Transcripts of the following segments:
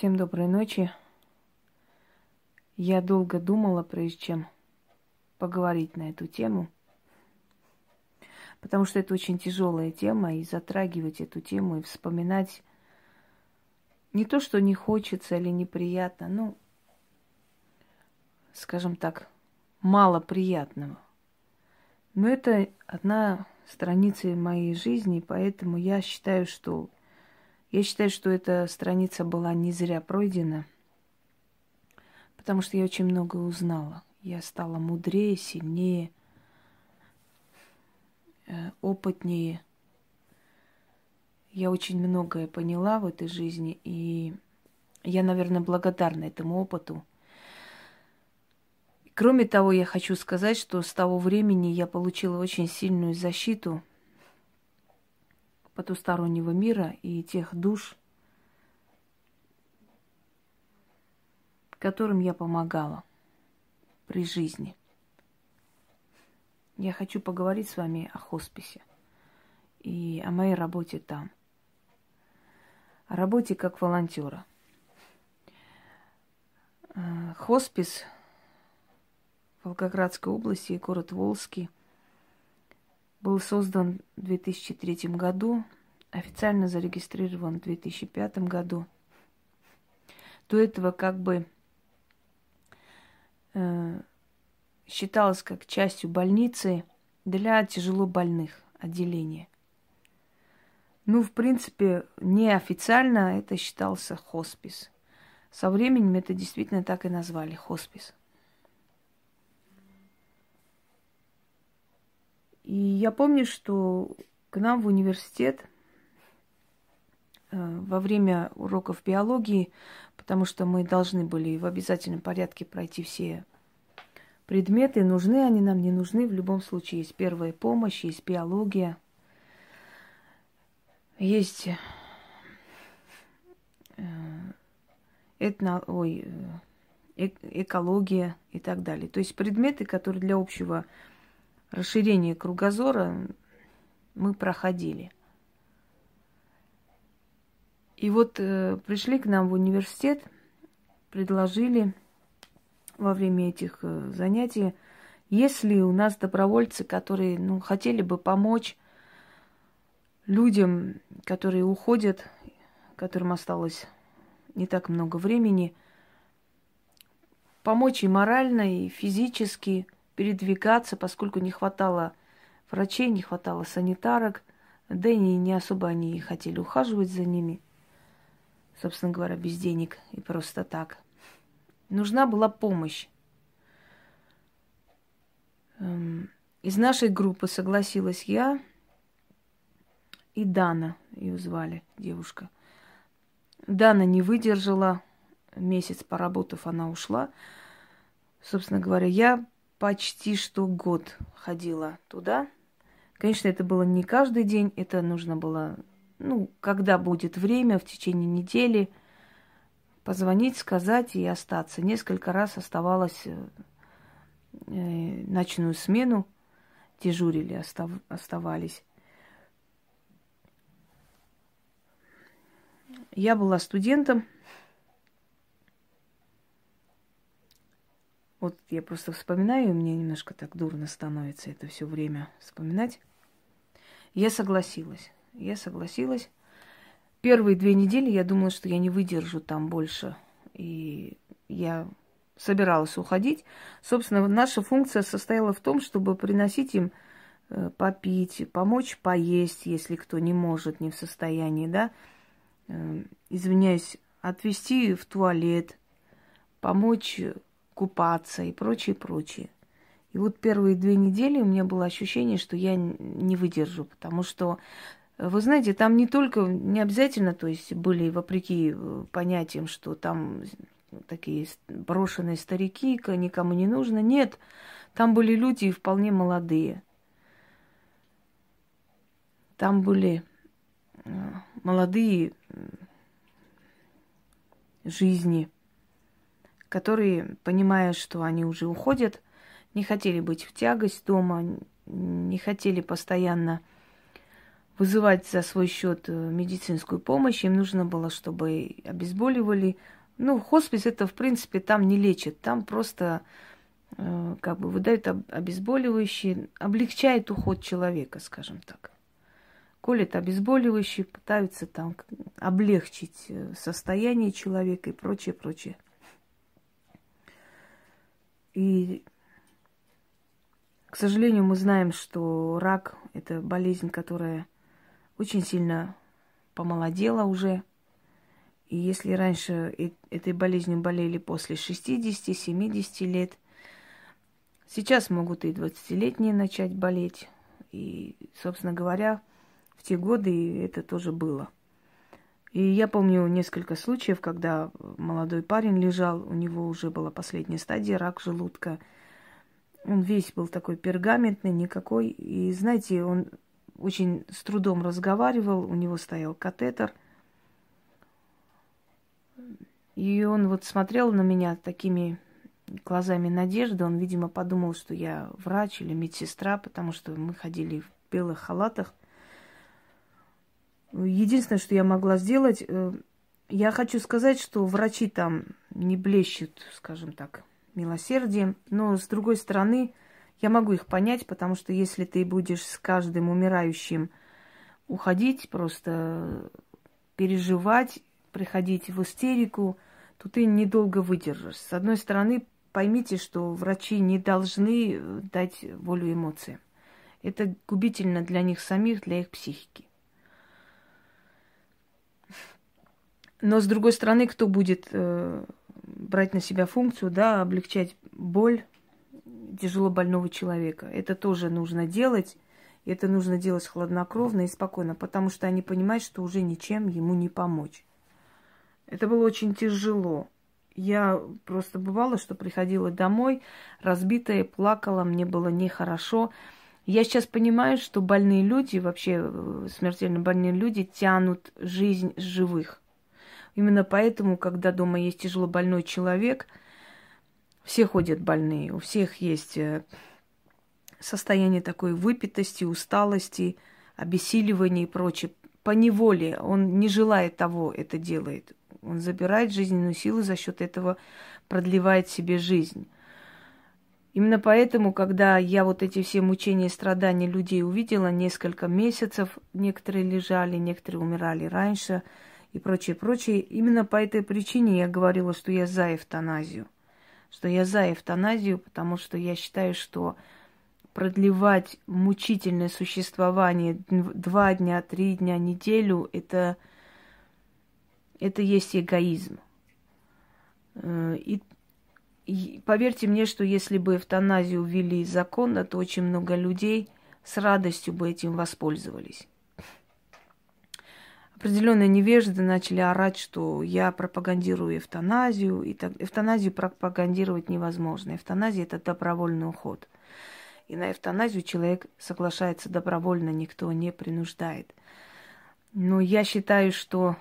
Всем доброй ночи. Я долго думала, прежде чем поговорить на эту тему, потому что это очень тяжелая тема, и затрагивать эту тему и вспоминать не то, что не хочется или неприятно, ну, скажем так, мало приятного. Но это одна страница моей жизни, поэтому я считаю, что я считаю, что эта страница была не зря пройдена, потому что я очень много узнала. Я стала мудрее, сильнее, э, опытнее. Я очень многое поняла в этой жизни, и я, наверное, благодарна этому опыту. Кроме того, я хочу сказать, что с того времени я получила очень сильную защиту потустороннего мира и тех душ, которым я помогала при жизни. Я хочу поговорить с вами о хосписе и о моей работе там. О работе как волонтера. Э, хоспис Волгоградской области, город Волжский, был создан в 2003 году, официально зарегистрирован в 2005 году. До этого как бы э, считалось как частью больницы для тяжело больных отделения. Ну, в принципе, неофициально это считался хоспис. Со временем это действительно так и назвали хоспис. И я помню, что к нам в университет во время уроков биологии, потому что мы должны были в обязательном порядке пройти все предметы, нужны они нам, не нужны, в любом случае есть первая помощь, есть биология, есть э, этно, ой, э, экология и так далее. То есть предметы, которые для общего расширение кругозора мы проходили. И вот э, пришли к нам в университет, предложили во время этих э, занятий, если у нас добровольцы, которые ну, хотели бы помочь людям, которые уходят, которым осталось не так много времени, помочь и морально, и физически – передвигаться, поскольку не хватало врачей, не хватало санитарок, да и не особо они хотели ухаживать за ними, собственно говоря, без денег и просто так. Нужна была помощь. Эм, из нашей группы согласилась я и Дана, ее звали девушка. Дана не выдержала, месяц поработав, она ушла. Собственно говоря, я почти что год ходила туда. Конечно, это было не каждый день, это нужно было, ну, когда будет время, в течение недели, позвонить, сказать и остаться. Несколько раз оставалась э, э ночную смену, дежурили, остав, оставались. Я была студентом, Вот я просто вспоминаю, и мне немножко так дурно становится это все время вспоминать. Я согласилась. Я согласилась. Первые две недели я думала, что я не выдержу там больше. И я собиралась уходить. Собственно, наша функция состояла в том, чтобы приносить им э, попить, помочь поесть, если кто не может, не в состоянии, да, э, извиняюсь, отвезти в туалет, помочь купаться и прочее, прочее. И вот первые две недели у меня было ощущение, что я не выдержу, потому что, вы знаете, там не только, не обязательно, то есть были вопреки э, понятиям, что там такие брошенные старики, никому не нужно. Нет, там были люди вполне молодые. Там были э, молодые жизни – которые, понимая, что они уже уходят, не хотели быть в тягость дома, не хотели постоянно вызывать за свой счет э, медицинскую помощь. Им нужно было, чтобы обезболивали. Ну, хоспис это, в принципе, там не лечит. Там просто э, как бы выдают обезболивающие, облегчает уход человека, скажем так. Колят обезболивающие, пытаются там облегчить э, состояние человека и прочее, прочее. И, к сожалению, мы знаем, что рак – это болезнь, которая очень сильно помолодела уже. И если раньше этой болезнью болели после 60-70 лет, сейчас могут и 20-летние начать болеть. И, собственно говоря, в те годы это тоже было – и я помню несколько случаев, когда молодой парень лежал, у него уже была последняя стадия, рак желудка. Он весь был такой пергаментный, никакой. И знаете, он очень с трудом разговаривал, у него стоял катетер. И он вот смотрел на меня такими глазами надежды. Он, видимо, подумал, что я врач или медсестра, потому что мы ходили в белых халатах. Единственное, что я могла сделать, э, я хочу сказать, что врачи там не блещут, скажем так, милосердием, но с другой стороны, я могу их понять, потому что если ты будешь с каждым умирающим уходить, просто переживать, приходить в истерику, то ты недолго выдержишь. С одной стороны, поймите, что врачи не должны э, дать волю эмоциям. Это губительно для них самих, для их психики. Но с другой стороны, кто будет э, брать на себя функцию, да, облегчать боль тяжело больного человека? Это тоже нужно делать. Это нужно делать хладнокровно и спокойно, потому что они понимают, что уже ничем ему не помочь. Это было очень тяжело. Я просто бывала, что приходила домой, разбитая, плакала, мне было нехорошо. Я сейчас понимаю, что больные люди, вообще э, смертельно больные люди, тянут жизнь живых. Именно поэтому, когда дома есть тяжело больной человек, все ходят больные, у всех есть э, состояние такой выпитости, усталости, обессиливания и прочее. По неволе он не желает того, это делает. Он забирает жизненную силу, за счет этого продлевает себе жизнь. Именно поэтому, когда я вот эти все мучения и страдания людей увидела, несколько месяцев, некоторые лежали, некоторые умирали раньше – и прочее, прочее. Именно по этой причине я говорила, что я за эвтаназию. Что я за эвтаназию, потому что я считаю, что продлевать мучительное существование два дня, три дня, неделю, это, это есть эгоизм. Э, и, и поверьте мне, что если бы эвтаназию ввели законно, то очень много людей с радостью бы этим воспользовались определенные невежды начали орать, что я пропагандирую эвтаназию, и так, эвтаназию пропагандировать невозможно. Эвтаназия – это добровольный уход. И на эвтаназию человек соглашается добровольно, никто не принуждает. Но я считаю, что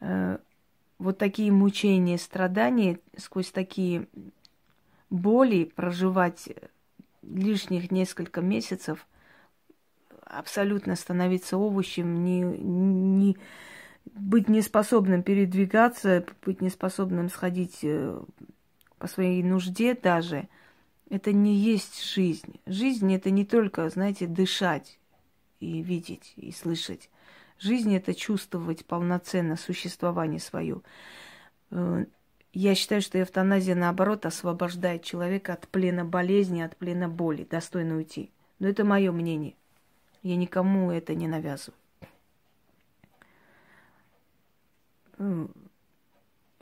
э, вот такие мучения, страдания, сквозь такие боли проживать лишних несколько месяцев – абсолютно становиться овощем, не, не быть неспособным передвигаться, быть неспособным сходить э, по своей нужде даже, это не есть жизнь. Жизнь это не только, знаете, дышать и видеть и слышать. Жизнь это чувствовать полноценно существование свое. Э, я считаю, что эвтаназия, наоборот, освобождает человека от плена болезни, от плена боли, достойно уйти. Но это мое мнение. Я никому это не навязываю.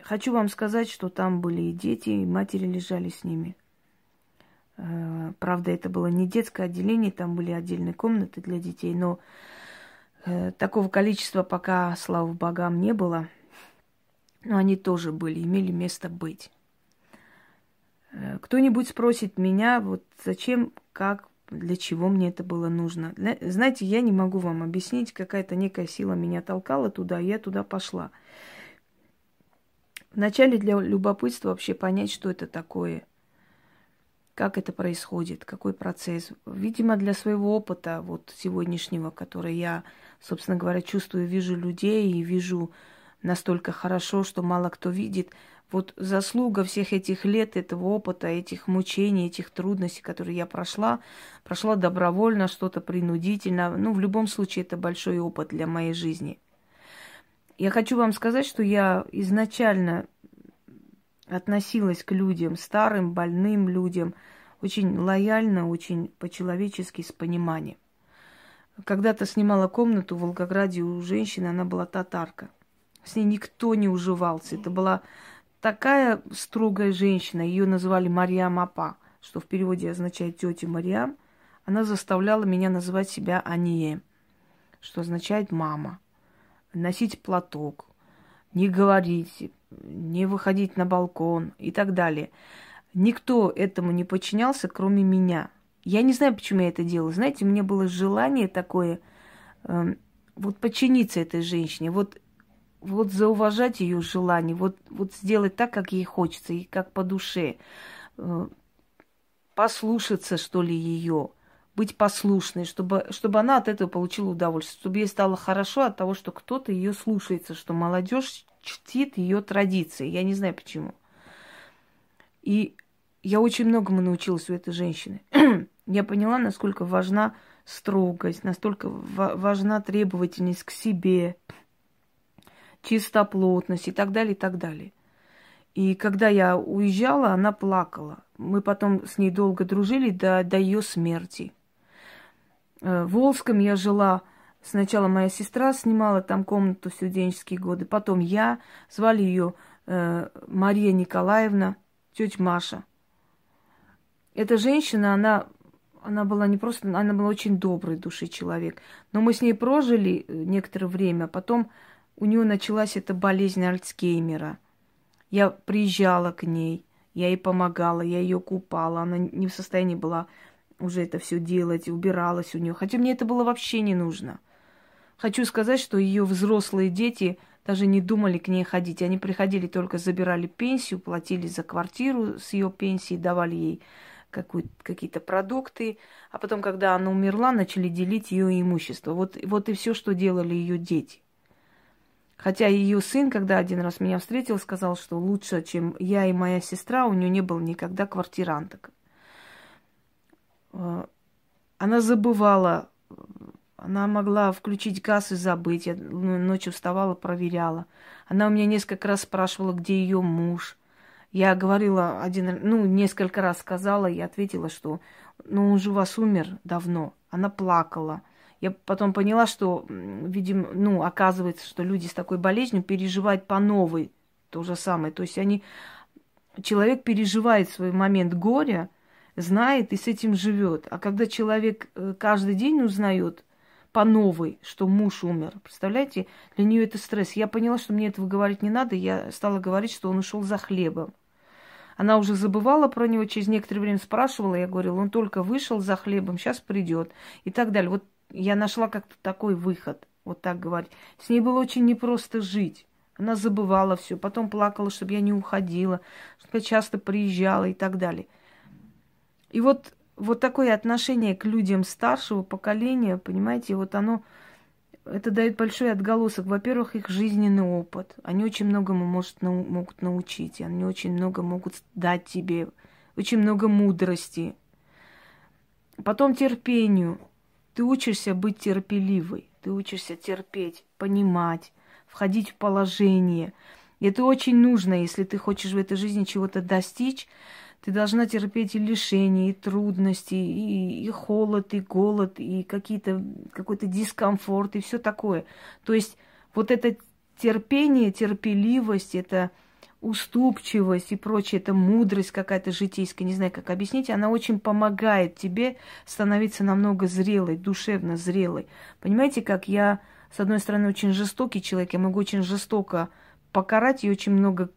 Хочу вам сказать, что там были и дети, и матери лежали с ними. Э, правда, это было не детское отделение, там были отдельные комнаты для детей, но э, такого количества пока, слава богам, не было. Но они тоже были, имели место быть. Э, кто-нибудь спросит меня, вот зачем, как для чего мне это было нужно. Знаете, я не могу вам объяснить, какая-то некая сила меня толкала туда, и я туда пошла. Вначале для любопытства вообще понять, что это такое. как это происходит, какой процесс. Видимо, для своего опыта вот сегодняшнего, который я, собственно говоря, чувствую, вижу людей и вижу настолько хорошо, что мало кто видит. Вот заслуга всех этих лет, этого опыта, этих мучений, этих трудностей, которые я прошла, прошла добровольно, что-то принудительно. Ну, в любом случае, это большой опыт для моей жизни. Я хочу вам сказать, что я изначально относилась к людям, старым, больным людям, очень лояльно, очень по-человечески, с пониманием. Когда-то снимала комнату в Волгограде у женщины, она была татарка. С ней никто не уживался. Это была такая строгая женщина, ее называли Марьям Апа, что в переводе означает тетя Марьям. Она заставляла меня называть себя Ание, что означает мама. Носить платок, не говорить, не выходить на балкон и так далее. Никто этому не подчинялся, кроме меня. Я не знаю, почему я это делала. Знаете, мне было желание такое, э, вот подчиниться этой женщине, вот, вот зауважать ее желание, вот, вот сделать так, как ей хочется, и как по душе, э, послушаться, что ли, ее, быть послушной, чтобы, чтобы она от этого получила удовольствие, чтобы ей стало хорошо от того, что кто-то ее слушается, что молодежь чтит ее традиции. Я не знаю почему. И я очень многому научилась у этой женщины. я поняла, насколько важна строгость, настолько важна требовательность к себе, чистоплотность и так далее, и так далее. И когда я уезжала, она плакала. Мы потом с ней долго дружили до, до ее смерти. Э, в Волском я жила Сначала моя сестра снимала там комнату в студенческие годы, потом я, звали ее э, Мария Николаевна, тетя Маша. Эта женщина, она, она была не просто, она была очень доброй души человек. Но мы с ней прожили э, некоторое время, потом у нее началась эта болезнь Альцгеймера. Я приезжала к ней, я ей помогала, я ее купала, она не в состоянии была уже это все делать, убиралась у нее. Хотя мне это было вообще не нужно. Хочу сказать, что ее взрослые дети даже не думали к ней ходить. Они приходили только забирали пенсию, платили за квартиру с ее пенсии, давали ей какие-то продукты, а потом, когда она умерла, начали делить ее имущество. Вот, вот и все, что делали ее дети. Хотя ее сын, когда один раз меня встретил, сказал, что лучше, чем я и моя сестра, у нее не было никогда квартиранток. Э, она забывала она могла включить газ и забыть. Я ну, ночью вставала, проверяла. Она у меня несколько раз спрашивала, где ее муж. Я говорила один, ну, несколько раз сказала и ответила, что ну, он же у вас умер давно. Она плакала. Я потом поняла, что, видимо, ну, оказывается, что люди с такой болезнью переживают по новой то же самое. То есть они, человек переживает свой момент горя, знает и с этим живет. А когда человек э, каждый день узнает, по новой, что муж умер. Представляете, для нее это стресс. Я поняла, что мне этого говорить не надо. Я стала говорить, что он ушел за хлебом. Она уже забывала про него, через некоторое время спрашивала, я говорила, он только вышел за хлебом, сейчас придет и так далее. Вот я нашла как-то такой выход, вот так говорить. С ней было очень непросто жить. Она забывала все, потом плакала, чтобы я не уходила, чтобы я часто приезжала и так далее. И вот вот такое отношение к людям старшего поколения, понимаете, вот оно, это дает большой отголосок. Во-первых, их жизненный опыт. Они очень многому может, нау, могут научить, они очень много могут дать тебе, очень много мудрости. Потом терпению. Ты учишься быть терпеливой, ты учишься терпеть, понимать, входить в положение. И это очень нужно, если ты хочешь в этой жизни чего-то достичь, ты должна терпеть и лишения, и трудности, и, и холод, и голод, и какие-то, какой-то дискомфорт, и все такое. То есть вот это терпение, терпеливость, это уступчивость и прочее, это мудрость какая-то житейская, не знаю, как объяснить, она очень помогает тебе становиться намного зрелой, душевно зрелой. Понимаете, как я, с одной стороны, очень жестокий человек, я могу очень жестоко покарать и очень много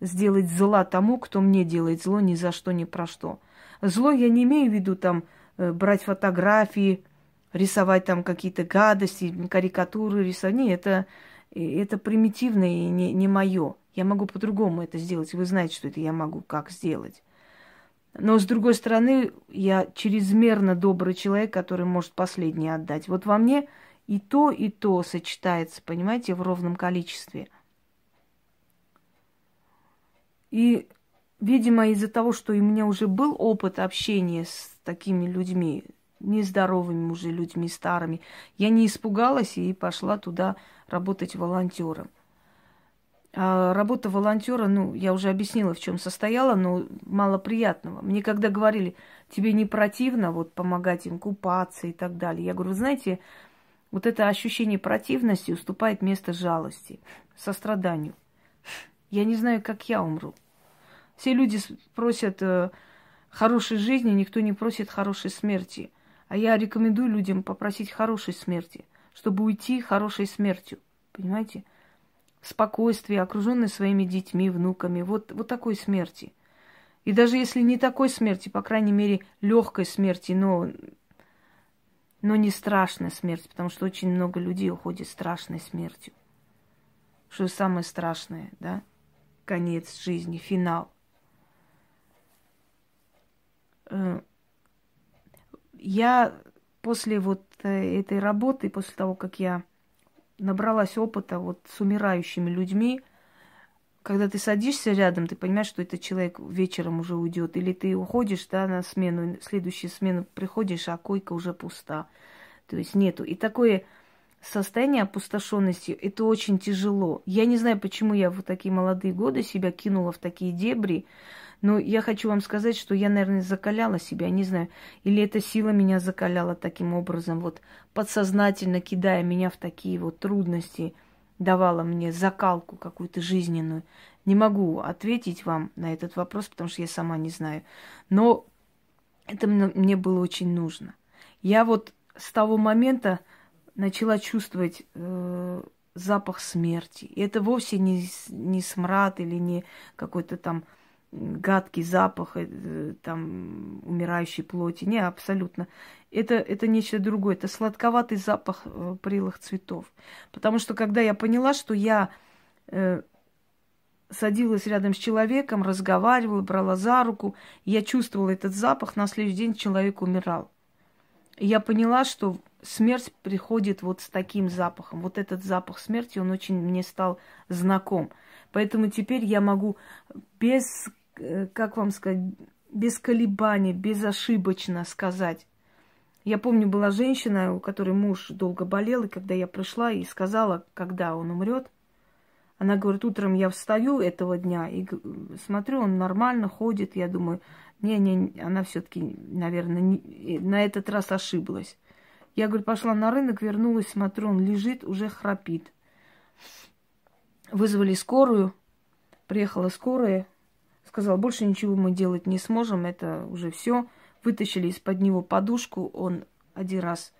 сделать зла тому, кто мне делает зло ни за что, ни про что. Зло я не имею в виду там э, брать фотографии, рисовать там какие-то гадости, карикатуры рисовать. Нет, это, это примитивно и не, не мое. Я могу по-другому это сделать. Вы знаете, что это я могу как сделать. Но, с другой стороны, я чрезмерно добрый человек, который может последнее отдать. Вот во мне и то, и то сочетается, понимаете, в ровном количестве. И, видимо, из-за того, что у меня уже был опыт общения с такими людьми, нездоровыми уже людьми, старыми, я не испугалась и пошла туда работать волонтером. А работа волонтера, ну, я уже объяснила, в чем состояла, но мало приятного. Мне когда говорили, тебе не противно вот помогать им купаться и так далее, я говорю, вы знаете, вот это ощущение противности уступает место жалости, состраданию. Я не знаю, как я умру. Все люди просят э, хорошей жизни, никто не просит хорошей смерти. А я рекомендую людям попросить хорошей смерти, чтобы уйти хорошей смертью. Понимаете? Спокойствии, окруженный своими детьми, внуками, вот, вот такой смерти. И даже если не такой смерти, по крайней мере, легкой смерти, но, но не страшной смерти, потому что очень много людей уходит страшной смертью. Что самое страшное, да? Конец жизни, финал. Э, я после вот э, этой работы, после того, как я набралась опыта вот с умирающими людьми. Когда ты садишься рядом, ты понимаешь, что этот человек вечером уже уйдет. Или ты уходишь да, на смену, следующую смену приходишь, а койка уже пуста. То есть нету. И такое состояние опустошенности, это очень тяжело. Я не знаю, почему я в такие молодые годы себя кинула в такие дебри, но я хочу вам сказать, что я, наверное, закаляла себя, не знаю, или эта сила меня закаляла таким образом, вот подсознательно кидая меня в такие вот трудности, давала мне закалку какую-то жизненную. Не могу ответить вам на этот вопрос, потому что я сама не знаю. Но это мне было очень нужно. Я вот с того момента начала чувствовать э, запах смерти. И это вовсе не, не смрад или не какой-то там гадкий запах э, там умирающей плоти. Не, абсолютно. Это, это нечто другое. Это сладковатый запах э, прелых цветов. Потому что когда я поняла, что я э, садилась рядом с человеком, разговаривала, брала за руку, я чувствовала этот запах, на следующий день человек умирал. Я поняла, что смерть приходит вот с таким запахом. Вот этот запах смерти, он очень мне стал знаком. Поэтому теперь я могу без, как вам сказать, без колебаний, безошибочно сказать. Я помню, была женщина, у которой муж долго болел, и когда я пришла и сказала, когда он умрет, она говорит, утром я встаю этого дня и смотрю, он нормально ходит. Я думаю, не-не, она все-таки, наверное, не, на этот раз ошиблась. Я, говорю, пошла на рынок, вернулась, смотрю, он лежит, уже храпит. Вызвали скорую, приехала скорая, сказала, больше ничего мы делать не сможем, это уже все. Вытащили из-под него подушку, он один раз,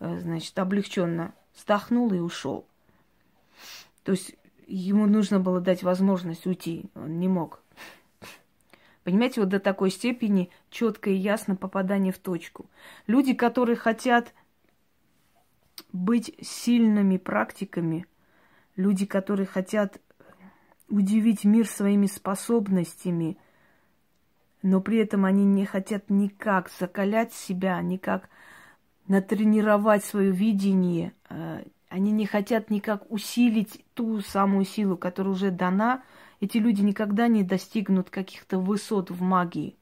э, значит, облегченно вздохнул и ушел. То есть ему нужно было дать возможность уйти, он не мог. Понимаете, вот до такой степени четко и ясно попадание в точку. Люди, которые хотят быть сильными практиками – люди, которые хотят удивить мир своими способностями, но при этом они не хотят никак закалять себя, никак натренировать свое видение, э, они не хотят никак усилить ту самую силу, которая уже дана, эти люди никогда не достигнут каких-то высот в магии.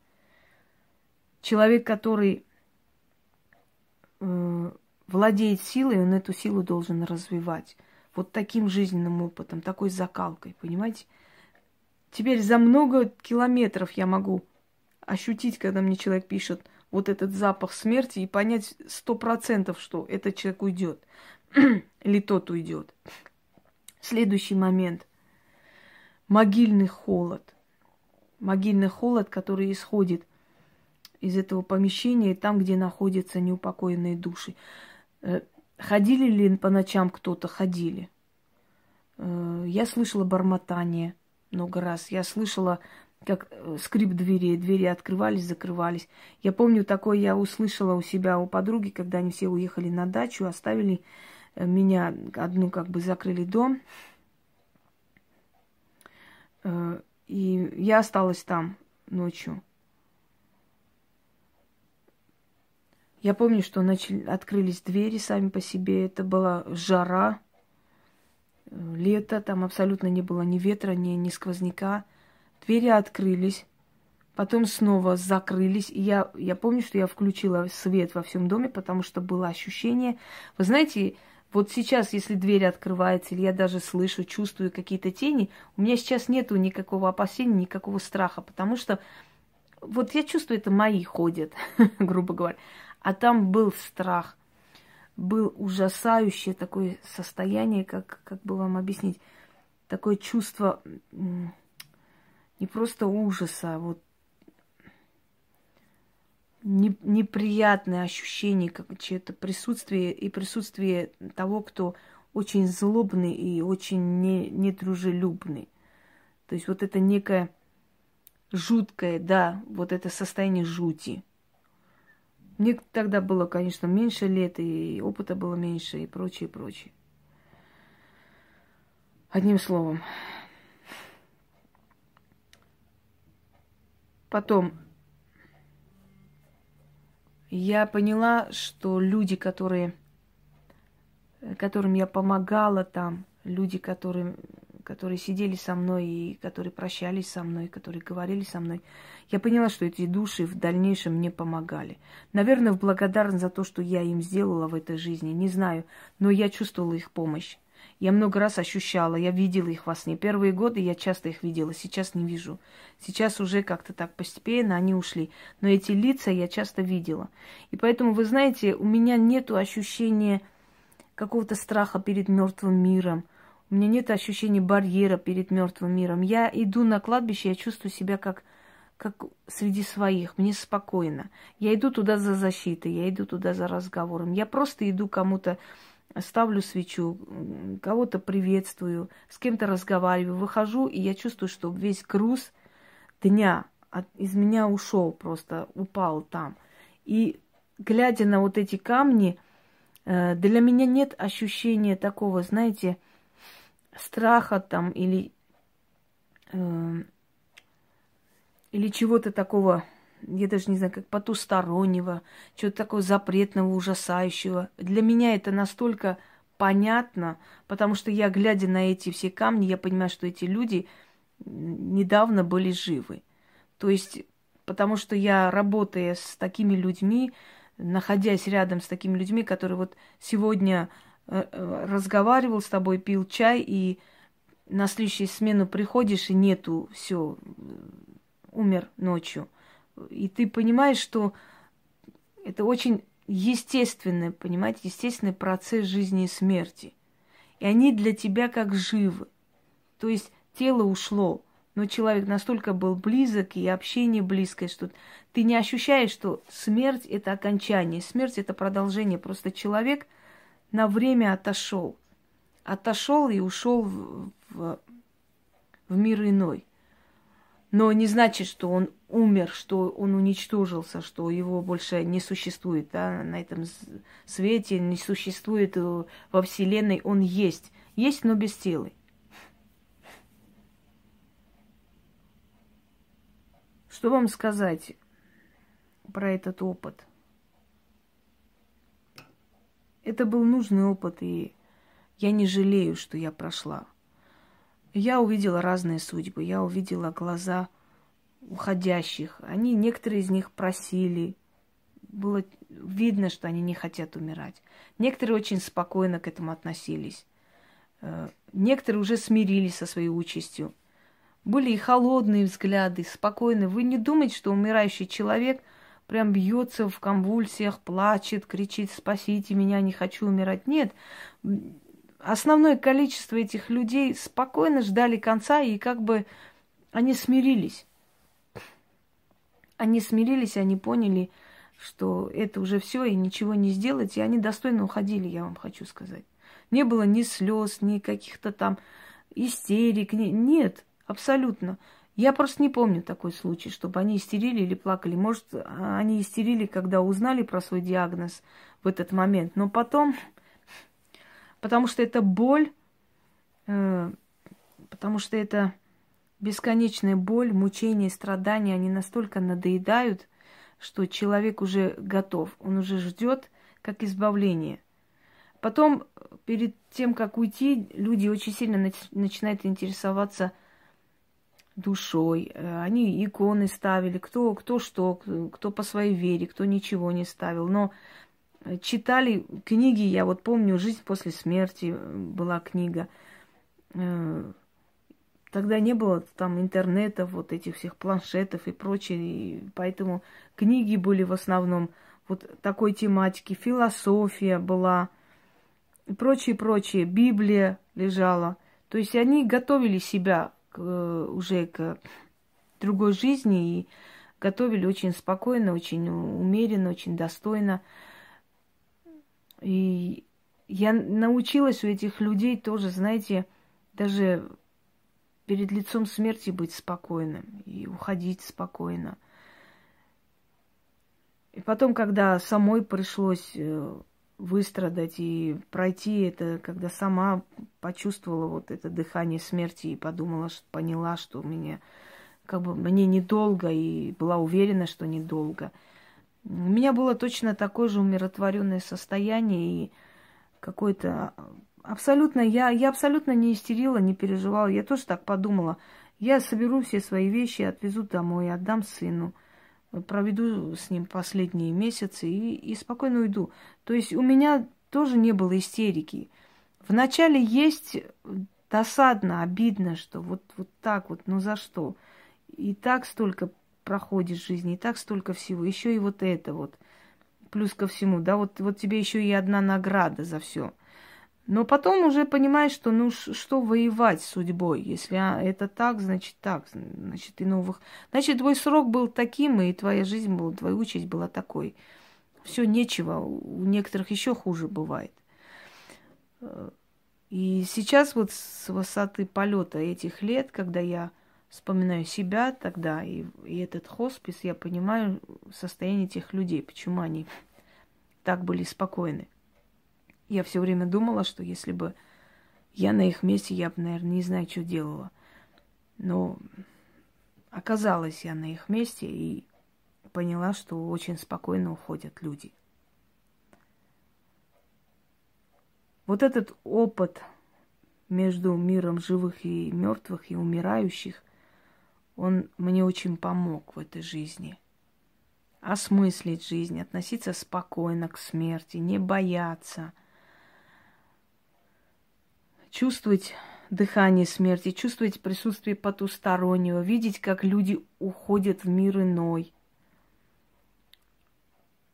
Человек, который э, владеет силой, он эту силу должен развивать вот таким жизненным опытом, такой закалкой, понимаете? Теперь за много километров я могу ощутить, когда мне человек пишет вот этот запах смерти и понять сто процентов, что этот человек уйдет или тот уйдет. Следующий момент. Могильный холод. Могильный холод, который исходит из этого помещения, там, где находятся неупокоенные души. Ходили ли по ночам кто-то? Ходили. Э, я слышала бормотание много раз. Я слышала, как э, скрип двери, двери открывались, закрывались. Я помню, такое я услышала у себя, у подруги, когда они все уехали на дачу, оставили э, меня одну, как бы закрыли дом. И я осталась там ночью. Я помню, что начали, открылись двери сами по себе. Это была жара, лето, там абсолютно не было ни ветра, ни, ни сквозняка. Двери открылись, потом снова закрылись. И я, я помню, что я включила свет во всем доме, потому что было ощущение... Вы знаете, вот сейчас, если дверь открывается, или я даже слышу, чувствую какие-то тени, у меня сейчас нету никакого опасения, никакого страха, потому что вот я чувствую, это мои ходят, грубо говоря. А там был страх, был ужасающее такое состояние, как, как бы вам объяснить, такое чувство не просто ужаса, а вот не, неприятное ощущение, как чье-то присутствие и присутствие того, кто очень злобный и очень не, недружелюбный. То есть вот это некое жуткое, да, вот это состояние жути. Мне тогда было, конечно, меньше лет, и опыта было меньше, и прочее, прочее. Одним словом. Потом я поняла, что люди, которые, которым я помогала там, люди, которые, которые сидели со мной и которые прощались со мной, которые говорили со мной, я поняла, что эти души в дальнейшем мне помогали. Наверное, в благодарность за то, что я им сделала в этой жизни, не знаю, но я чувствовала их помощь. Я много раз ощущала, я видела их во сне. Первые годы я часто их видела, сейчас не вижу. Сейчас уже как-то так постепенно они ушли. Но эти лица я часто видела. И поэтому, вы знаете, у меня нет ощущения какого-то страха перед мертвым миром. У меня нет ощущения барьера перед мертвым миром. Я иду на кладбище, я чувствую себя как, как среди своих. Мне спокойно. Я иду туда за защитой, я иду туда за разговором. Я просто иду кому-то ставлю свечу, кого-то приветствую, с кем-то разговариваю, выхожу, и я чувствую, что весь груз дня от, из меня ушел, просто упал там. И глядя на вот эти камни, э, для меня нет ощущения такого, знаете, страха там или, э, или чего-то такого я даже не знаю, как потустороннего, чего-то такого запретного, ужасающего. Для меня это настолько понятно, потому что я, глядя на эти все камни, я понимаю, что эти люди недавно были живы. То есть, потому что я, работая с такими людьми, находясь рядом с такими людьми, которые вот сегодня разговаривал с тобой, пил чай, и на следующую смену приходишь, и нету, все, умер ночью. И ты понимаешь, что это очень естественный, понимаете, естественный процесс жизни и смерти. И они для тебя как живы. То есть тело ушло, но человек настолько был близок, и общение близкое, что ты не ощущаешь, что смерть – это окончание, смерть – это продолжение. Просто человек на время отошел. Отошел и ушел в, в, в мир иной. Но не значит, что он умер, что он уничтожился, что его больше не существует да, на этом свете, не существует э, во Вселенной. Он есть. Есть, но без тела. Что вам сказать про этот опыт? Это был нужный опыт, и я не жалею, что я прошла. Я увидела разные судьбы. Я увидела глаза уходящих. Они, некоторые из них просили. Было видно, что они не хотят умирать. Некоторые очень спокойно к этому относились. Э, некоторые уже смирились со своей участью. Были и холодные взгляды, спокойные. Вы не думаете, что умирающий человек прям бьется в конвульсиях, плачет, кричит «спасите меня, не хочу умирать». Нет, основное количество этих людей спокойно ждали конца, и как бы они смирились. Они смирились, они поняли, что это уже все, и ничего не сделать, и они достойно уходили, я вам хочу сказать. Не было ни слез, ни каких-то там истерик, нет, абсолютно. Я просто не помню такой случай, чтобы они истерили или плакали. Может, они истерили, когда узнали про свой диагноз в этот момент, но потом потому что это боль, э, потому что это бесконечная боль, мучение, страдания, они настолько надоедают что человек уже готов, он уже ждет как избавление. Потом, перед тем, как уйти, люди очень сильно начинают интересоваться душой. Э, они иконы ставили, кто, кто что, кто по своей вере, кто ничего не ставил. Но читали книги, я вот помню, «Жизнь после смерти» была книга. Э, тогда не было там интернета, вот этих всех планшетов и прочее, и поэтому книги были в основном вот такой тематики, философия была, и прочее, прочее, Библия лежала. То есть они готовили себя уже к другой жизни и готовили очень спокойно, очень умеренно, очень достойно. И я научилась у этих людей тоже, знаете, даже перед лицом смерти быть спокойным и уходить спокойно. И потом, когда самой пришлось э, выстрадать и пройти это, когда сама почувствовала вот это дыхание смерти и подумала, что поняла, что мне как бы мне недолго и была уверена, что недолго. У меня было точно такое же умиротворенное состояние и какое-то абсолютно, я, я абсолютно не истерила, не переживала. Я тоже так подумала. Я соберу все свои вещи, отвезу домой, отдам сыну, проведу с ним последние месяцы и, и спокойно уйду. То есть у меня тоже не было истерики. Вначале есть досадно, обидно, что вот, вот так вот, ну за что? И так столько проходит жизни, и так столько всего, еще и вот это вот. Плюс ко всему, да, вот, вот тебе еще и одна награда за все. Но потом уже понимаешь, что ну что воевать с судьбой. Если а, это так, значит так. Значит, и новых. Значит, твой срок был таким, и твоя жизнь была, твоя участь была такой. Все нечего. У некоторых еще хуже бывает. И сейчас вот с высоты полета этих лет, когда я вспоминаю себя тогда и, и этот хоспис, я понимаю состояние этих людей, почему они так были спокойны. Я все время думала, что если бы я на их месте, я бы, наверное, не знаю, что делала. Но оказалась я на их месте и поняла, что очень спокойно уходят люди. Вот этот опыт между миром живых и мертвых и умирающих, он мне очень помог в этой жизни. Осмыслить жизнь, относиться спокойно к смерти, не бояться – чувствовать дыхание смерти, чувствовать присутствие потустороннего, видеть, как люди уходят в мир иной,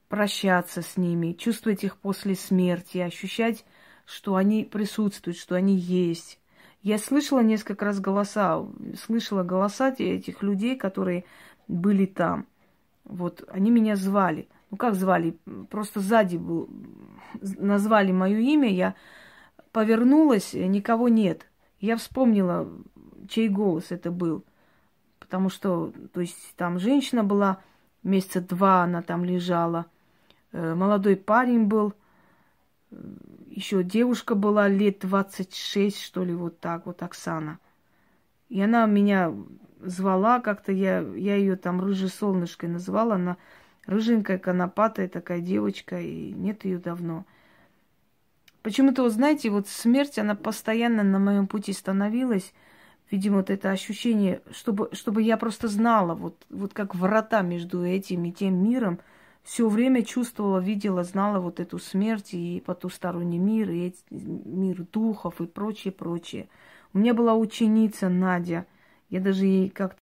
прощаться с ними, чувствовать их после смерти, ощущать, что они присутствуют, что они есть. Я слышала несколько раз голоса, слышала голоса этих людей, которые были там. Вот, они меня звали. Ну, как звали? Просто сзади был, назвали мое имя, я повернулась, никого нет. Я вспомнила, чей голос это был. Потому что, то есть, там женщина была, месяца два она там лежала. Э, молодой парень был, э, еще девушка была лет 26, что ли, вот так, вот Оксана. И она меня звала как-то, я, я ее там рыжей солнышкой называла, она рыженькая, конопатая такая девочка, и нет ее давно. Почему-то, вот знаете, вот смерть, она постоянно на моем пути становилась. Видимо, вот это ощущение, чтобы, чтобы я просто знала, вот, вот как врата между этим и тем миром, все время чувствовала, видела, знала вот эту смерть и потусторонний мир, и эти, мир духов и прочее, прочее. У меня была ученица Надя. Я даже ей как-то